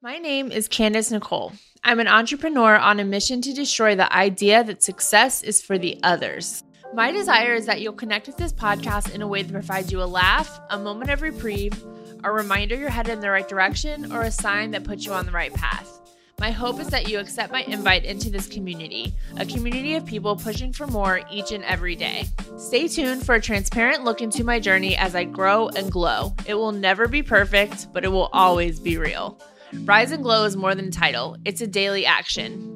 My name is Candace Nichole. I'm an entrepreneur on a mission to destroy the idea that success is for the others. My desire is that you'll connect with this podcast in a way that provides you a laugh, a moment of reprieve, a reminder you're headed in the right direction, or a sign that puts you on the right path. My hope is that you accept my invite into this community, a community of people pushing for more each and every day. Stay tuned for a transparent look into my journey as I grow and glow. It will never be perfect, but it will always be real. Rise and Glow is more than a title, it's a daily action.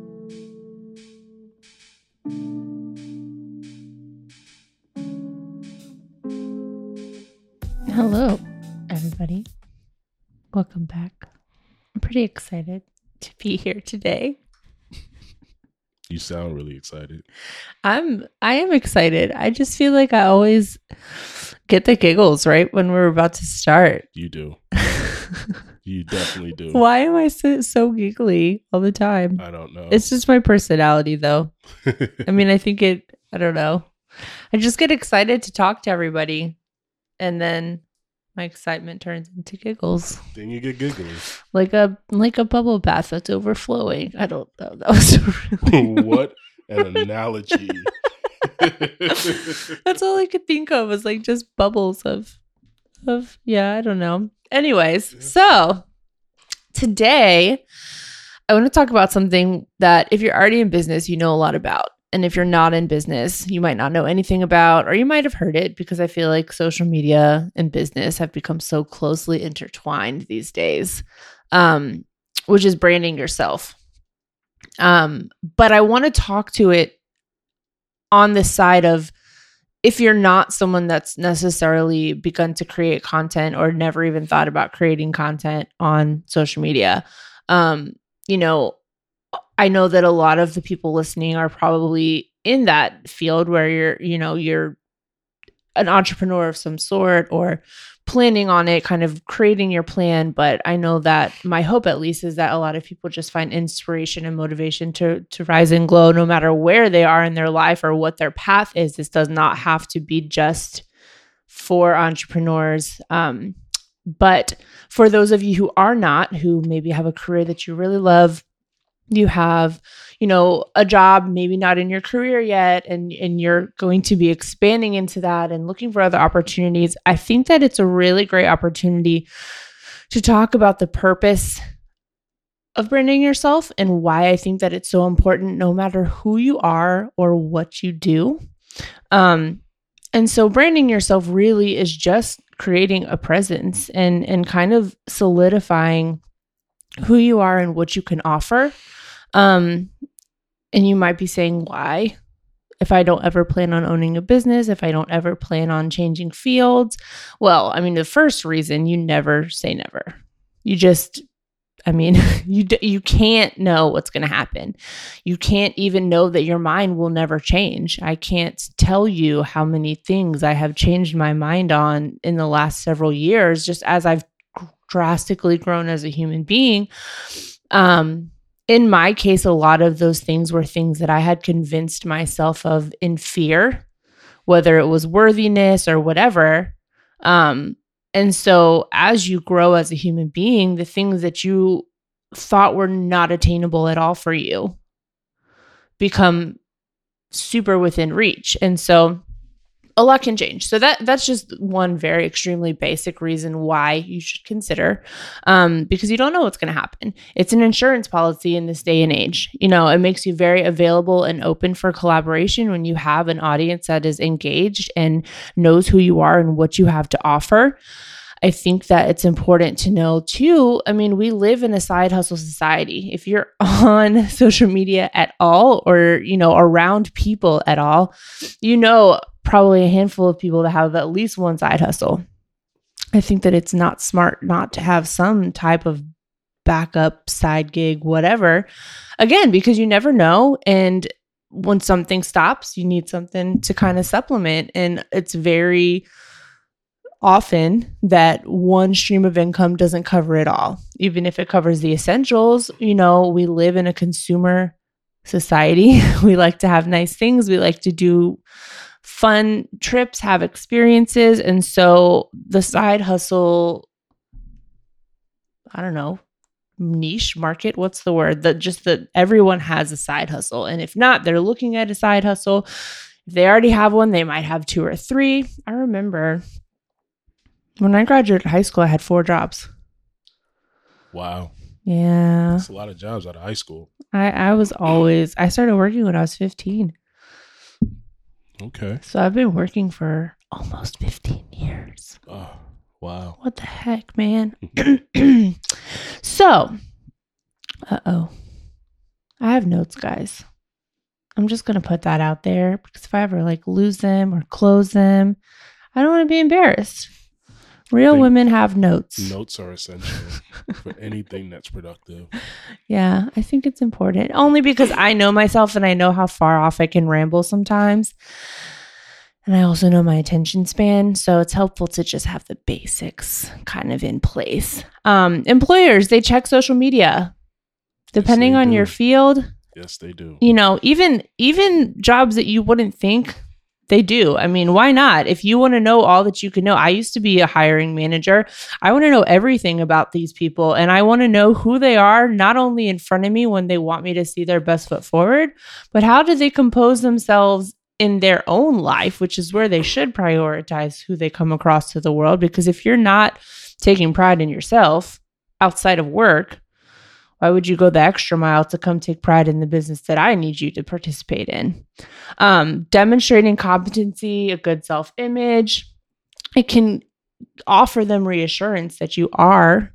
Hello, everybody. Welcome back. I'm pretty excited to be here today. You sound really excited. I'm I am excited. I just feel like I always get the giggles right when we're about to start. You do. you definitely do. Why am I so, so giggly all the time? I don't know. It's just my personality though. I mean, I think it I don't know. I just get excited to talk to everybody and then my excitement turns into giggles. then you get giggly. Like a like a bubble bath that's overflowing. I don't know. That was really what an analogy. That's all I could think of was like just bubbles of of yeah, I don't know. Anyways, so today I want to talk about something that if you're already in business, you know a lot about. And if you're not in business, you might not know anything about, or you might have heard it because I feel like social media and business have become so closely intertwined these days, um, which is branding yourself. Um, but I want to talk to it on the side of if you're not someone that's necessarily begun to create content or never even thought about creating content on social media, um, you know, I know that a lot of the people listening are probably in that field where you're, you know, you're an entrepreneur of some sort or planning on it, kind of creating your plan. But I know that my hope, at least, is that a lot of people just find inspiration and motivation to to rise and glow, no matter where they are in their life or what their path is. This does not have to be just for entrepreneurs. Um, but for those of you who are not, who maybe have a career that you really love, you have you know a job maybe not in your career yet and and you're going to be expanding into that and looking for other opportunities i think that it's a really great opportunity to talk about the purpose of branding yourself and why i think that it's so important no matter who you are or what you do. Um and so branding yourself really is just creating a presence and and kind of solidifying who you are and what you can offer um, and you might be saying, why? If I don't ever plan on owning a business, if I don't ever plan on changing fields, well, I mean, the first reason you never say never. You just, I mean, you you can't know what's going to happen. You can't even know that your mind will never change. I can't tell you how many things I have changed my mind on in the last several years, just as I've drastically grown as a human being. Um, in my case, a lot of those things were things that I had convinced myself of in fear, whether it was worthiness or whatever. Um, and so, as you grow as a human being, the things that you thought were not attainable at all for you become super within reach. And so, a lot can change. So that that's just one very extremely basic reason why you should consider, um, because you don't know what's going to happen. It's an insurance policy in this day and age. You know, it makes you very available and open for collaboration when you have an audience that is engaged and knows who you are and what you have to offer. I think that it's important to know too. I mean, we live in a side hustle society. If you're on social media at all or, you know, around people at all, you know probably a handful of people that have at least one side hustle. I think that it's not smart not to have some type of backup side gig, whatever. Again, because you never know. And when something stops, you need something to kind of supplement. And it's very often that one stream of income doesn't cover it all. Even if it covers the essentials, you know, we live in a consumer society. we like to have nice things. We like to do fun trips, have experiences. And so the side hustle, I don't know, niche market. What's the word? That just that everyone has a side hustle. And if not, they're looking at a side hustle. If they already have one, they might have two or three. I remember when I graduated high school, I had four jobs. Wow. Yeah. That's a lot of jobs out of high school. I, I was always, I started working when I was 15. Okay. So I've been working for almost 15 years. Oh, wow. What the heck, man? so, uh oh. I have notes, guys. I'm just going to put that out there because if I ever like lose them or close them, I don't want to be embarrassed. Real women have notes. Notes are essential for anything that's productive. Yeah, I think it's important only because I know myself and I know how far off I can ramble sometimes. And I also know my attention span. So it's helpful to just have the basics kind of in place. Um, employers, they check social media. Depending they on do. your field, Yes, they do. you know, even even jobs that you wouldn't think they do. I mean, why not? If you want to know all that you can know, I used to be a hiring manager. I want to know everything about these people and I want to know who they are, not only in front of me when they want me to see their best foot forward, but how do they compose themselves in their own life, which is where they should prioritize who they come across to the world. Because if you're not taking pride in yourself outside of work, why would you go the extra mile to come take pride in the business that I need you to participate in? Um, demonstrating competency, a good self image, it can offer them reassurance that you are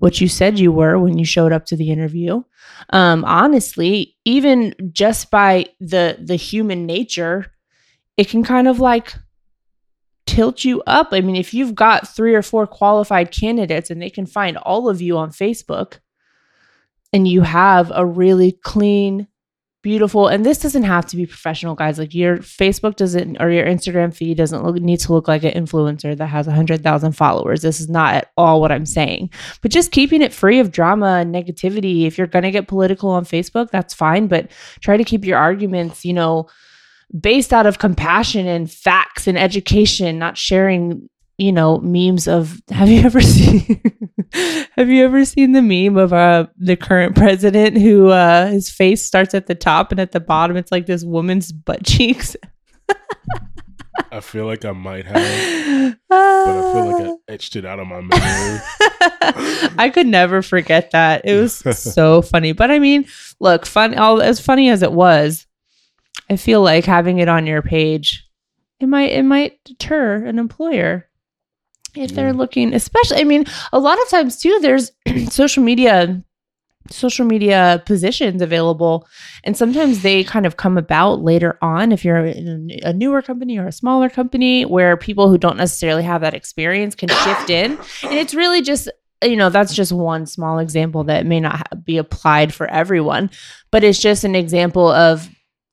what you said you were when you showed up to the interview. Um, honestly, even just by the the human nature, it can kind of like tilt you up. I mean, if you've got three or four qualified candidates and they can find all of you on Facebook and you have a really clean, beautiful, and this doesn't have to be professional, guys. Like your Facebook doesn't or your Instagram feed doesn't look, need to look like an influencer that has 100,000 followers. This is not at all what I'm saying. But just keeping it free of drama and negativity. If you're going to get political on Facebook, that's fine, but try to keep your arguments, you know, based out of compassion and facts and education, not sharing, you know, memes of have you ever seen have you ever seen the meme of uh the current president who uh his face starts at the top and at the bottom it's like this woman's butt cheeks? I feel like I might have, but I feel like I etched it out of my memory. I could never forget that. It was so funny. But I mean, look, fun all as funny as it was, I feel like having it on your page, it might it might deter an employer if they're looking, especially I mean, a lot of times too, there's social media social media positions available. And sometimes they kind of come about later on if you're in a newer company or a smaller company where people who don't necessarily have that experience can shift in. And it's really just you know that's just one small example that may not be applied for everyone. But it's just an example of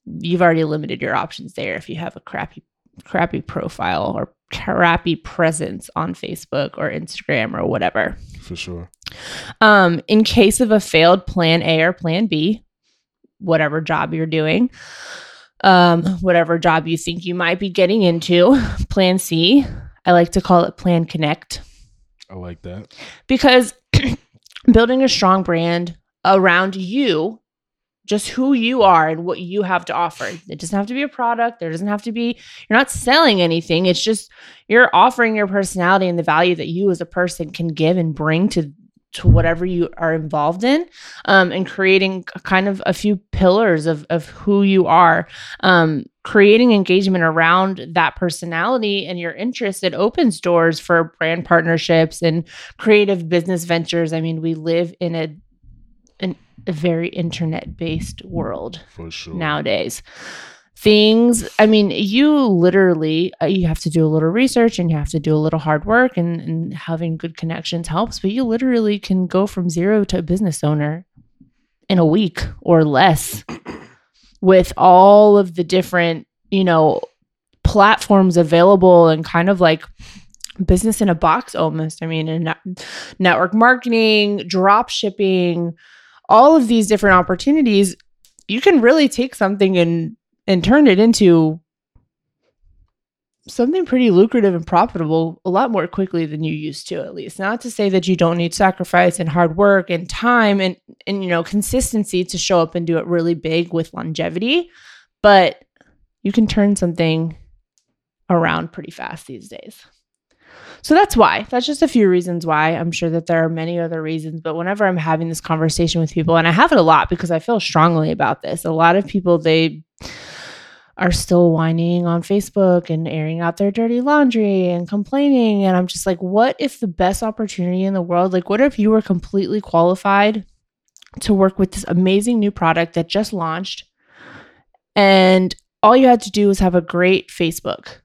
you've already limited your options there if you have a crappy crappy profile or crappy presence on Facebook or Instagram or whatever For sure. um, in case of a failed plan A or plan B, whatever job you're doing, um, whatever job you think you might be getting into, plan C, I like to call it plan connect I like that. because building a strong brand around you just who you are and what you have to offer. It doesn't have to be a product. There doesn't have to be you're not selling anything. It's just you're offering your personality and the value that you as a person can give and bring to to whatever you are involved in um, and creating kind of a few pillars of, of who you are um, creating engagement around that personality and your interest. It opens doors for brand partnerships and creative business ventures. I mean we live in a a very internet based world For sure. nowadays things i mean you literally uh, you have to do a little research and you have to do a little hard work and, and having good connections helps but you literally can go from zero to a business owner in a week or less with all of the different you know platforms available and kind of like business in a box almost i mean and network marketing drop shipping all of these different opportunities you can really take something and and turn it into something pretty lucrative and profitable a lot more quickly than you used to at least. Not to say that you don't need sacrifice and hard work and time and and you know consistency to show up and do it really big with longevity but you can turn something around pretty fast these days so that's why that's just a few reasons why i'm sure that there are many other reasons but whenever i'm having this conversation with people and i have it a lot because i feel strongly about this a lot of people they are still whining on Facebook and airing out their dirty laundry and complaining. And I'm just like, what if the best opportunity in the world, like, what if you were completely qualified to work with this amazing new product that just launched and all you had to do was have a great Facebook?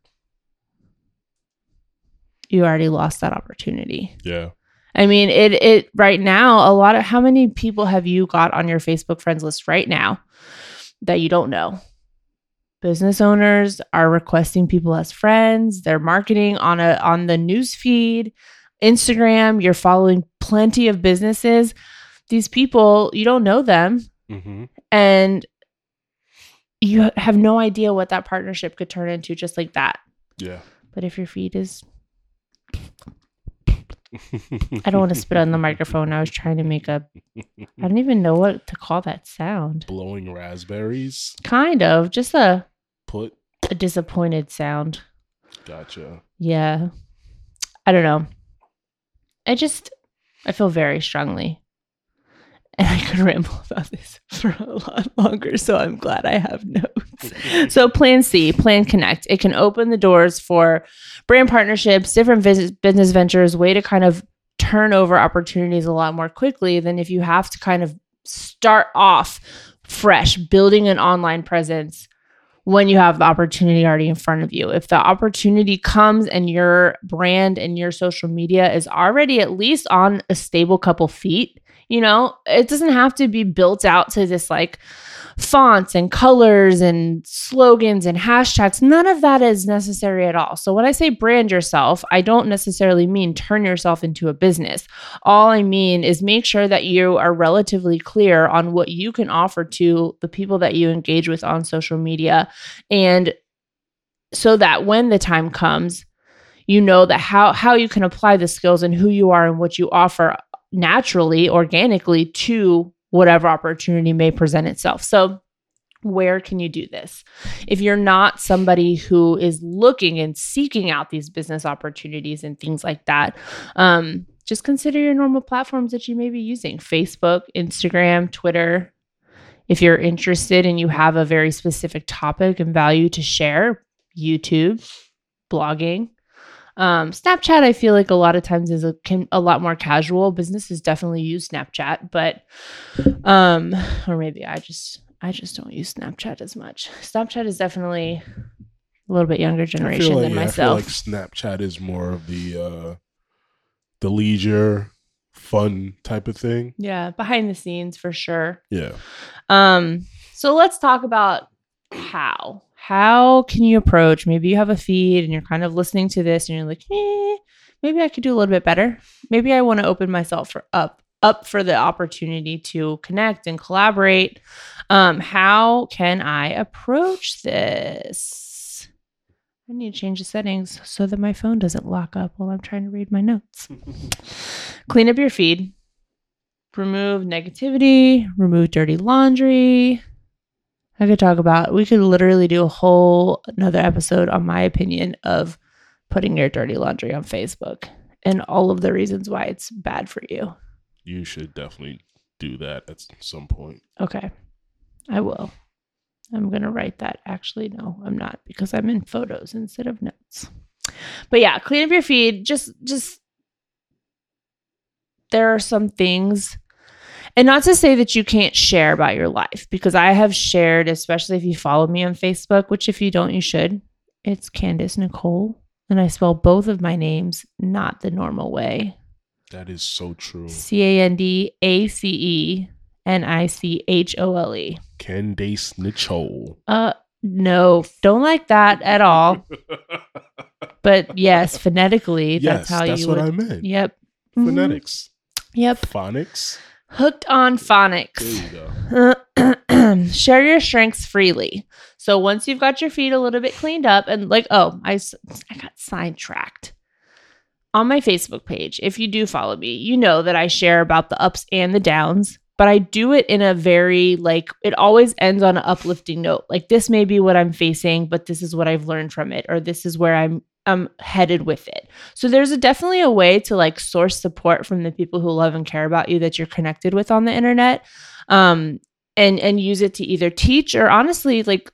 You already lost that opportunity. Yeah. I mean, it it right now, a lot of how many people have you got on your Facebook friends list right now that you don't know? business owners are requesting people as friends they're marketing on a on the news feed instagram you're following plenty of businesses these people you don't know them Mm-hmm. and you have no idea what that partnership could turn into just like that Yeah. but if your feed is i don't want to spit on the microphone i was trying to make a i don't even know what to call that sound Blowing raspberries. kind of just a, Put. a disappointed sound Gotcha. Yeah. I don't know. I just I feel very strongly. And I could ramble about this for a lot longer, so I'm glad I have notes. So plan C, plan connect. It can open the doors for brand partnerships, different business business ventures, way to kind of turn over opportunities a lot more quickly than if you have to kind of start off fresh, building an online presence when you have the opportunity already in front of you. If the opportunity comes and your brand and your social media is already at least on a stable couple feet, you know, it doesn't have to be built out to this like fonts and colors and slogans and hashtags. None of that is necessary at all. So when I say brand yourself, I don't necessarily mean turn yourself into a business. All I mean is make sure that you are relatively clear on what you can offer to the people that you engage with on social media. And so that when the time comes, you know that how how you can apply the skills and who you are and what you offer naturally, organically to whatever opportunity may present itself. So where can you do this? If you're not somebody who is looking and seeking out these business opportunities and things like that, um, just consider your normal platforms that you may be using Facebook, Instagram, Twitter. If you're interested and you have a very specific topic and value to share, YouTube, blogging. Um, Snapchat, I feel like a lot of times is a, can, a lot more casual. Businesses definitely use Snapchat, but um, or maybe I just I just don't use Snapchat as much. Snapchat is definitely a little bit younger generation like, than yeah, I myself. feel like Snapchat is more of the uh the leisure, fun type of thing. yeah, behind the scenes for sure. Yeah. Um, so let's talk about how. How can you approach? Maybe you have a feed and you're kind of listening to this and you're like, eh, maybe I could do a little bit better. Maybe I want to open myself for up up for the opportunity to connect and collaborate. Um, how can I approach this? I need to change the settings so that my phone doesn't lock up while I'm trying to read my notes. Clean up your feed remove negativity, remove dirty laundry. I could talk about, we could literally do a whole another episode on my opinion of putting your dirty laundry on Facebook and all of the reasons why it's bad for you. You should definitely do that at some point. Okay. I will. I'm going to write that. Actually, no, I'm not because I'm in photos instead of notes. But yeah, clean up your feed. Just, just, there are some things, and not to say that you can't share about your life because I have shared, especially if you follow me on Facebook, which if you don't, you should. It's Candace Nichole, and I spell both of my names not the normal way. That is so true. C A N D A C E N I C H O L E. Candace Nichole. Uh, no, don't like that at all. But yes, phonetically, yes, that's how that's you That's what would. I meant. Yep. Mhm. Phonetics. Yep. Phonics. Hooked on phonics. There you go. share your strengths freely. So once you've got your feet a little bit cleaned up and like, oh, I, I got sidetracked. On my Facebook page, if you do follow me, you know that I share about the ups and the downs, but I do it in a very like it always ends on an uplifting note. Like this may be what I'm facing, but this is what I've learned from it or this is where I'm I'm headed with it. So there's a, definitely a way to like source support from the people who love and care about you that you're connected with on the internet. Um and and use it to either teach or honestly like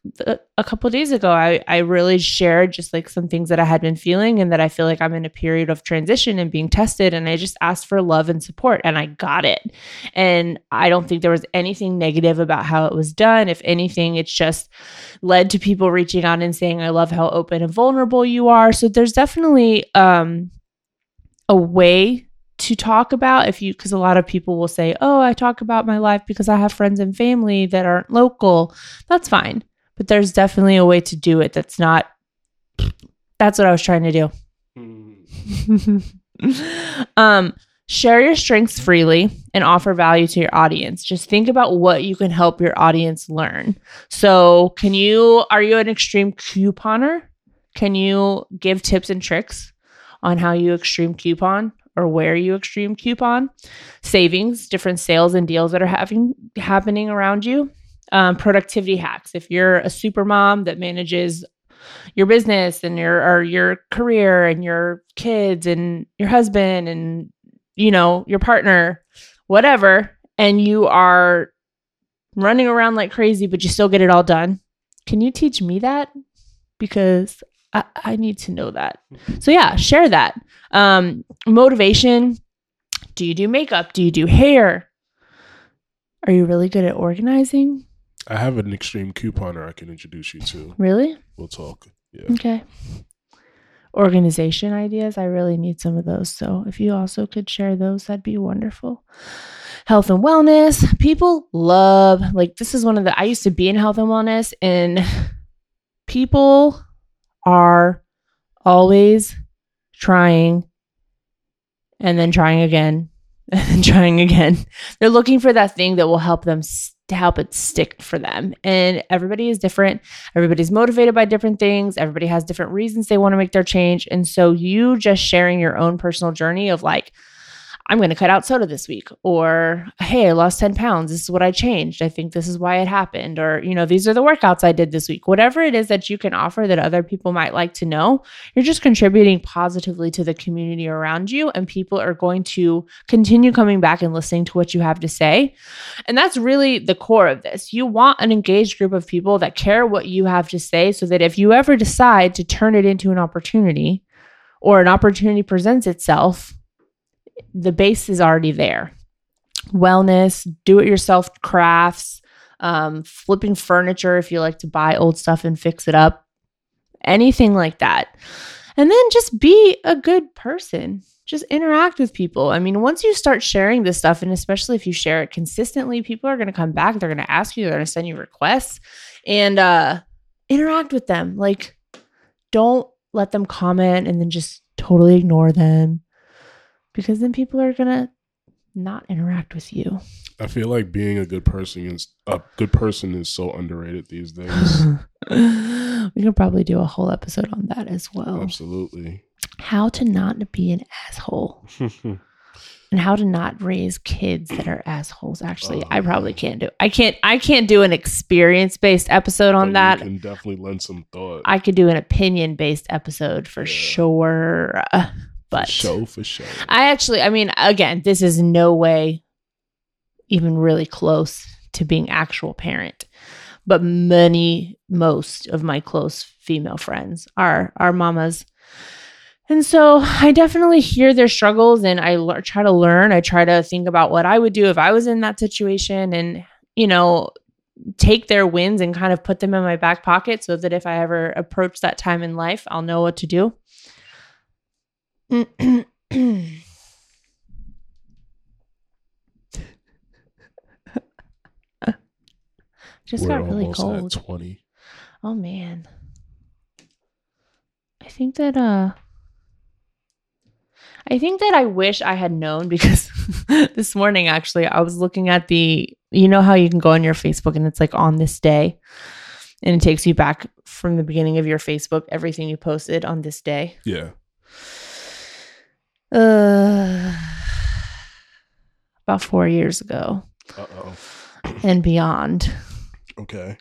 a couple days ago I I really shared just like some things that I had been feeling and that I feel like I'm in a period of transition and being tested and I just asked for love and support and I got it. And I don't think there was anything negative about how it was done. If anything, it's just led to people reaching out and saying I love how open and vulnerable you are. So there's definitely um a way to talk about if you because a lot of people will say oh i talk about my life because i have friends and family that aren't local. That's fine but there's definitely a way to do it that's not that's what i was trying to do. Um share your strengths freely and offer value to your audience. Just think about what you can help your audience learn. So can you are you an extreme couponer? Can you give tips and tricks on how you extreme coupon or where you extreme coupon, savings, different sales and deals that are having happening around you, um, productivity hacks. If you're a super mom that manages your business and your or your career and your kids and your husband and you know your partner, whatever, and you are running around like crazy, but you still get it all done. Can you teach me that? Because I, I need to know that. So yeah, share that. Um, motivation. Do you do makeup? Do you do hair? Are you really good at organizing? I have an extreme couponer I can introduce you to. Really? We'll talk. Yeah. Okay. Organization ideas. I really need some of those. So if you also could share those, that'd be wonderful. Health and wellness. People love, like, this is one of the, I used to be in health and wellness, and people are always trying and then trying again and then trying again. They're looking for that thing that will help them to help it stick for them. And everybody is different. Everybody's motivated by different things. Everybody has different reasons they want to make their change. And so you just sharing your own personal journey of like, I'm going to cut out soda this week, or hey, I lost 10 pounds. This is what I changed. I think this is why it happened, or you know, these are the workouts I did this week. Whatever it is that you can offer that other people might like to know, you're just contributing positively to the community around you, and people are going to continue coming back and listening to what you have to say. And that's really the core of this. You want an engaged group of people that care what you have to say, so that if you ever decide to turn it into an opportunity, or an opportunity presents itself, the base is already there. Wellness, do it yourself crafts, um, flipping furniture if you like to buy old stuff and fix it up, anything like that. And then just be a good person. Just interact with people. I mean, once you start sharing this stuff, and especially if you share it consistently, people are going to come back. They're going to ask you, they're going to send you requests and uh, interact with them. Like, don't let them comment and then just totally ignore them because then people are gonna not interact with you. I feel like being a good person is a good person is so underrated these days. we could probably do a whole episode on that as well. Absolutely. How to not be an asshole and how to not raise kids that are assholes. Actually, Oh, I probably can't do. I can't. I can't do an experience based episode on that. You can definitely lend some thought. I could do an opinion based episode for Yeah. sure. But show for show. I actually, I mean, again, this is no way even really close to being actual parent. But many, most of my close female friends are are mamas. And so I definitely hear their struggles and I try to learn. I try to think about what I would do if I was in that situation and, you know, take their wins and kind of put them in my back pocket so that if I ever approach that time in life, I'll know what to do. Just We're got really almost cold. at twenty. Oh man. I think that uh I think that I wish I had known because this morning actually I was looking at the you know how you can go on your Facebook and it's like on this day and it takes you back from the beginning of your Facebook, everything you posted on this day. Yeah. Uh, about four years ago Uh oh. and beyond. Okay.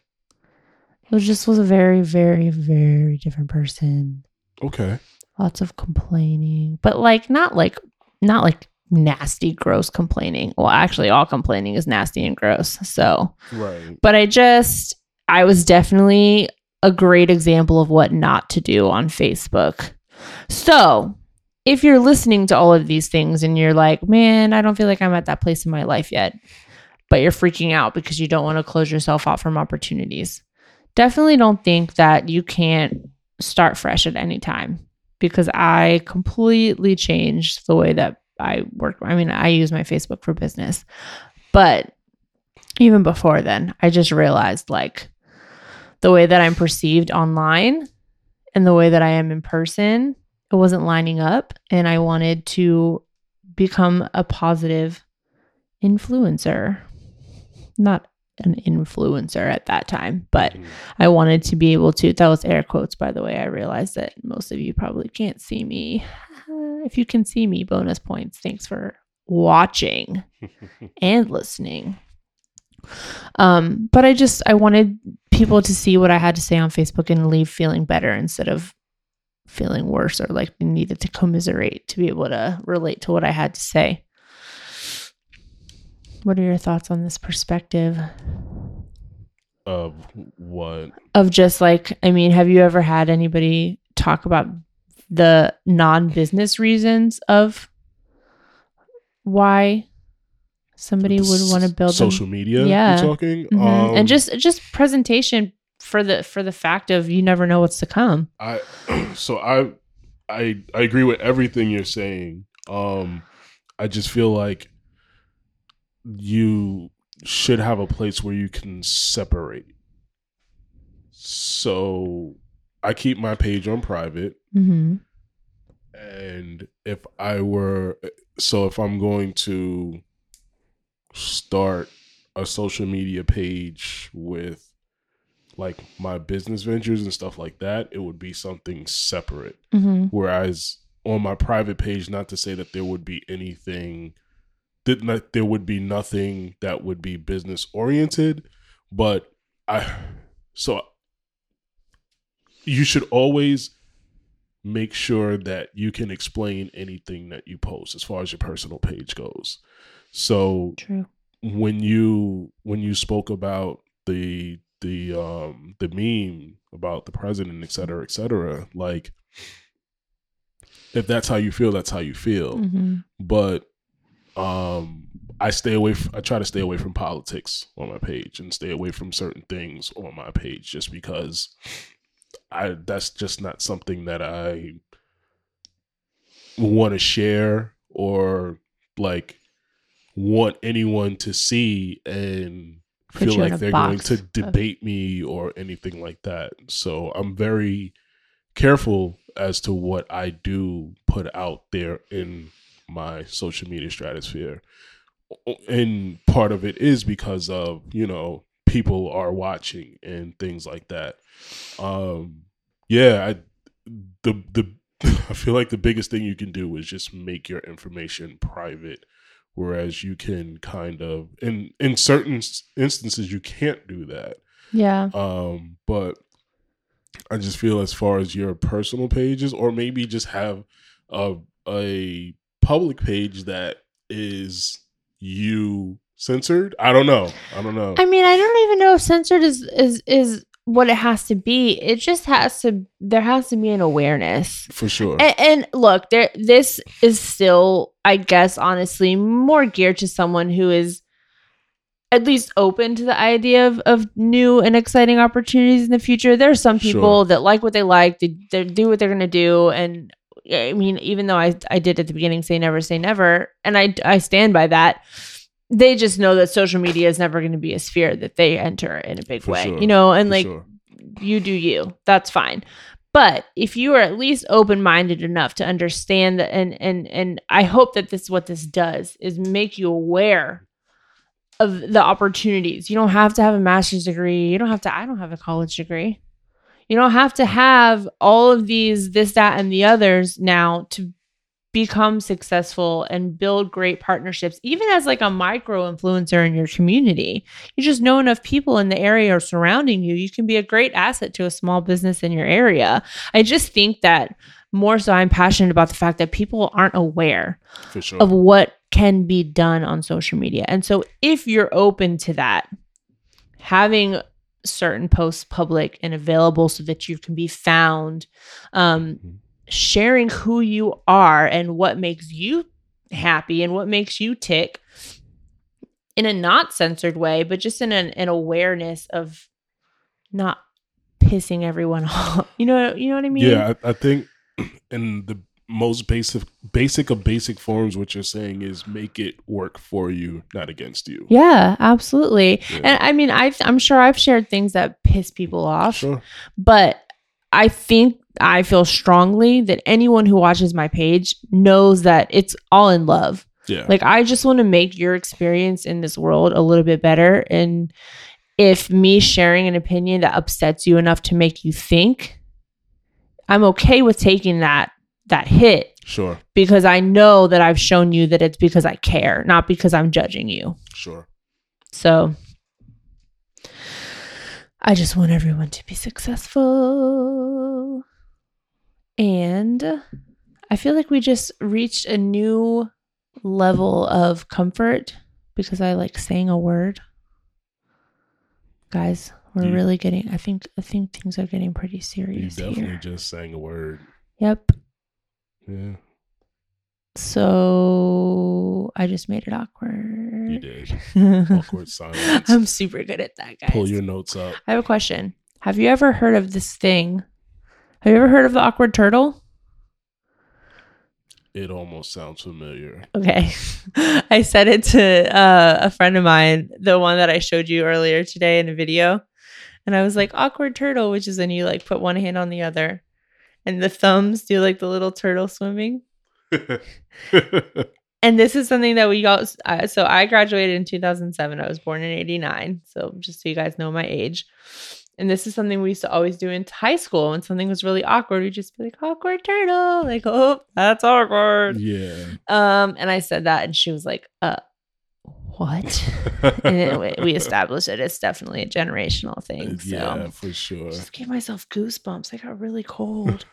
It was just was a very, very, very different person. Okay. Lots of complaining, but like not like not like nasty, gross complaining. Well, actually, all complaining is nasty and gross. So, Right. but I just I was definitely a great example of what not to do on Facebook. So, if you're listening to all of these things and you're like, man, I don't feel like I'm at that place in my life yet, but you're freaking out because you don't want to close yourself off from opportunities, definitely don't think that you can't start fresh at any time because I completely changed the way that I work. I mean, I use my Facebook for business, but even before then, I just realized like the way that I'm perceived online and the way that I am in person, it wasn't lining up. And I wanted to become a positive influencer. Not an influencer at that time, but Mhm. I wanted to be able to. That was air quotes, by the way. I realized that most of you probably can't see me. If you can see me, bonus points. Thanks for watching and listening. Um, but I just I wanted people to see what I had to say on Facebook and leave feeling better instead of feeling worse or like needed to commiserate to be able to relate to what I had to say. What are your thoughts on this perspective Of what? of just like I mean, have you ever had anybody talk about the non-business reasons of why somebody would want to build them? social media. Yeah. Talking. Mhm. Um, and just just presentation for the for the fact of you never know what's to come. I so I I I agree with everything you're saying. Um I just feel like you should have a place where you can separate. So I keep my page on private Mm-hmm. and if I were so if I'm going to start a social media page with like my business ventures and stuff like that, it would be something separate. Mm-hmm. Whereas on my private page, not to say that there would be anything that not, there would be nothing that would be business oriented, but I so you should always make sure that you can explain anything that you post as far as your personal page goes. So True. when you when you spoke about the the um the meme about the president et cetera et cetera like if that's how you feel that's how you feel Mm-hmm. but um i stay away f- i try to stay away from politics on my page and stay away from certain things on my page just because i that's just not something that i want to share or like want anyone to see and feel like they're going to of- debate me or anything like that. So i'm very careful as to what i do put out there in my social media stratosphere. And part of it is because of you know people are watching and things like that. Um yeah i the the i feel like the biggest thing you can do is just make your information private whereas you can kind of in in certain instances you can't do that. Yeah. um but i just feel as far as your personal pages or maybe just have a a public page that is you censored? I don't know. I don't know. I mean, I don't even know if censored is is is what it has to be. It just has to. There has to be an awareness. for sure And, and look, there. This is still, I guess, honestly, more geared to someone who is at least open to the idea of, of new and exciting opportunities in the future. There are some people Sure. that like what they like, they, they do what they're going to do, and I mean, even though I I did at the beginning say never say never, and I I stand by that. They just know that social media is never going to be a sphere that they enter in a big For way, sure. you know, and For like sure. you do you. That's fine. But if you are at least open-minded enough to understand that and and and I hope that this what this does is make you aware of the opportunities. You don't have to have a master's degree. You don't have to I don't have a college degree. You don't have to have all of these this that and the others now to become successful and build great partnerships even as like a micro influencer in your community you just know enough people in the area or surrounding you you can be a great asset to a small business in your area i just think that more so i'm passionate about the fact that people aren't aware sure. of what can be done on social media and so if you're open to that having certain posts public and available so that you can be found um, Mhm. Sharing who you are and what makes you happy and what makes you tick in a not censored way, but just in an, an awareness of not pissing everyone off. You know, you know what I mean? Yeah, I, I think in the most basic basic of basic forms, what you're saying is make it work for you, not against you. Yeah, absolutely. Yeah. And I mean, I I'm sure I've shared things that piss people off, Sure. but I think I feel strongly that anyone who watches my page knows that it's all in love. Yeah. Like I just want to make your experience in this world a little bit better and if me sharing an opinion that upsets you enough to make you think, I'm okay with taking that that hit sure. because I know that I've shown you that it's because I care, not because I'm judging you. Sure. So I just want everyone to be successful. And I feel like we just reached a new level of comfort because I like saying a word. Guys, we're You- really getting I think I think things are getting pretty serious. You definitely here. just sang a word. Yep. Yeah, So I just made it awkward. you did. Awkward silence. I'm super good at that, guys. Pull your notes up. I have a question. Have you ever heard of this thing? Have you ever heard of the awkward turtle? It almost sounds familiar. Okay. I said it to uh, a friend of mine, the one that I showed you earlier today in a video. And I was like, awkward turtle, which is when you like put one hand on the other and the thumbs do like the little turtle swimming. And this is something that we got. Uh, so I graduated in 2007. I was born in 89. So just so you guys know my age. And this is something we used to always do in high school. When something was really awkward, we'd just be like, awkward turtle. Like, oh, that's awkward. yeah. Um, and I said that, and she was like, uh, what? and we- we established it. It's definitely a generational thing. So yeah, for sure. just gave myself goosebumps. I got really cold.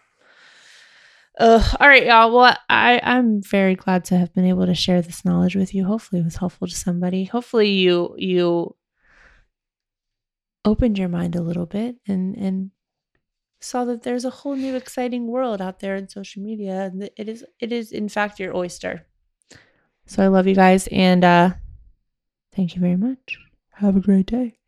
Ugh. all right, y'all. Well, I I'm very glad to have been able to share this knowledge with you. Hopefully, it was helpful to somebody. Hopefully, you you opened your mind a little bit and and saw that there's a whole new exciting world out there in social media, and it is it is in fact your oyster. So I love you guys, and uh thank you very much. Have a great day.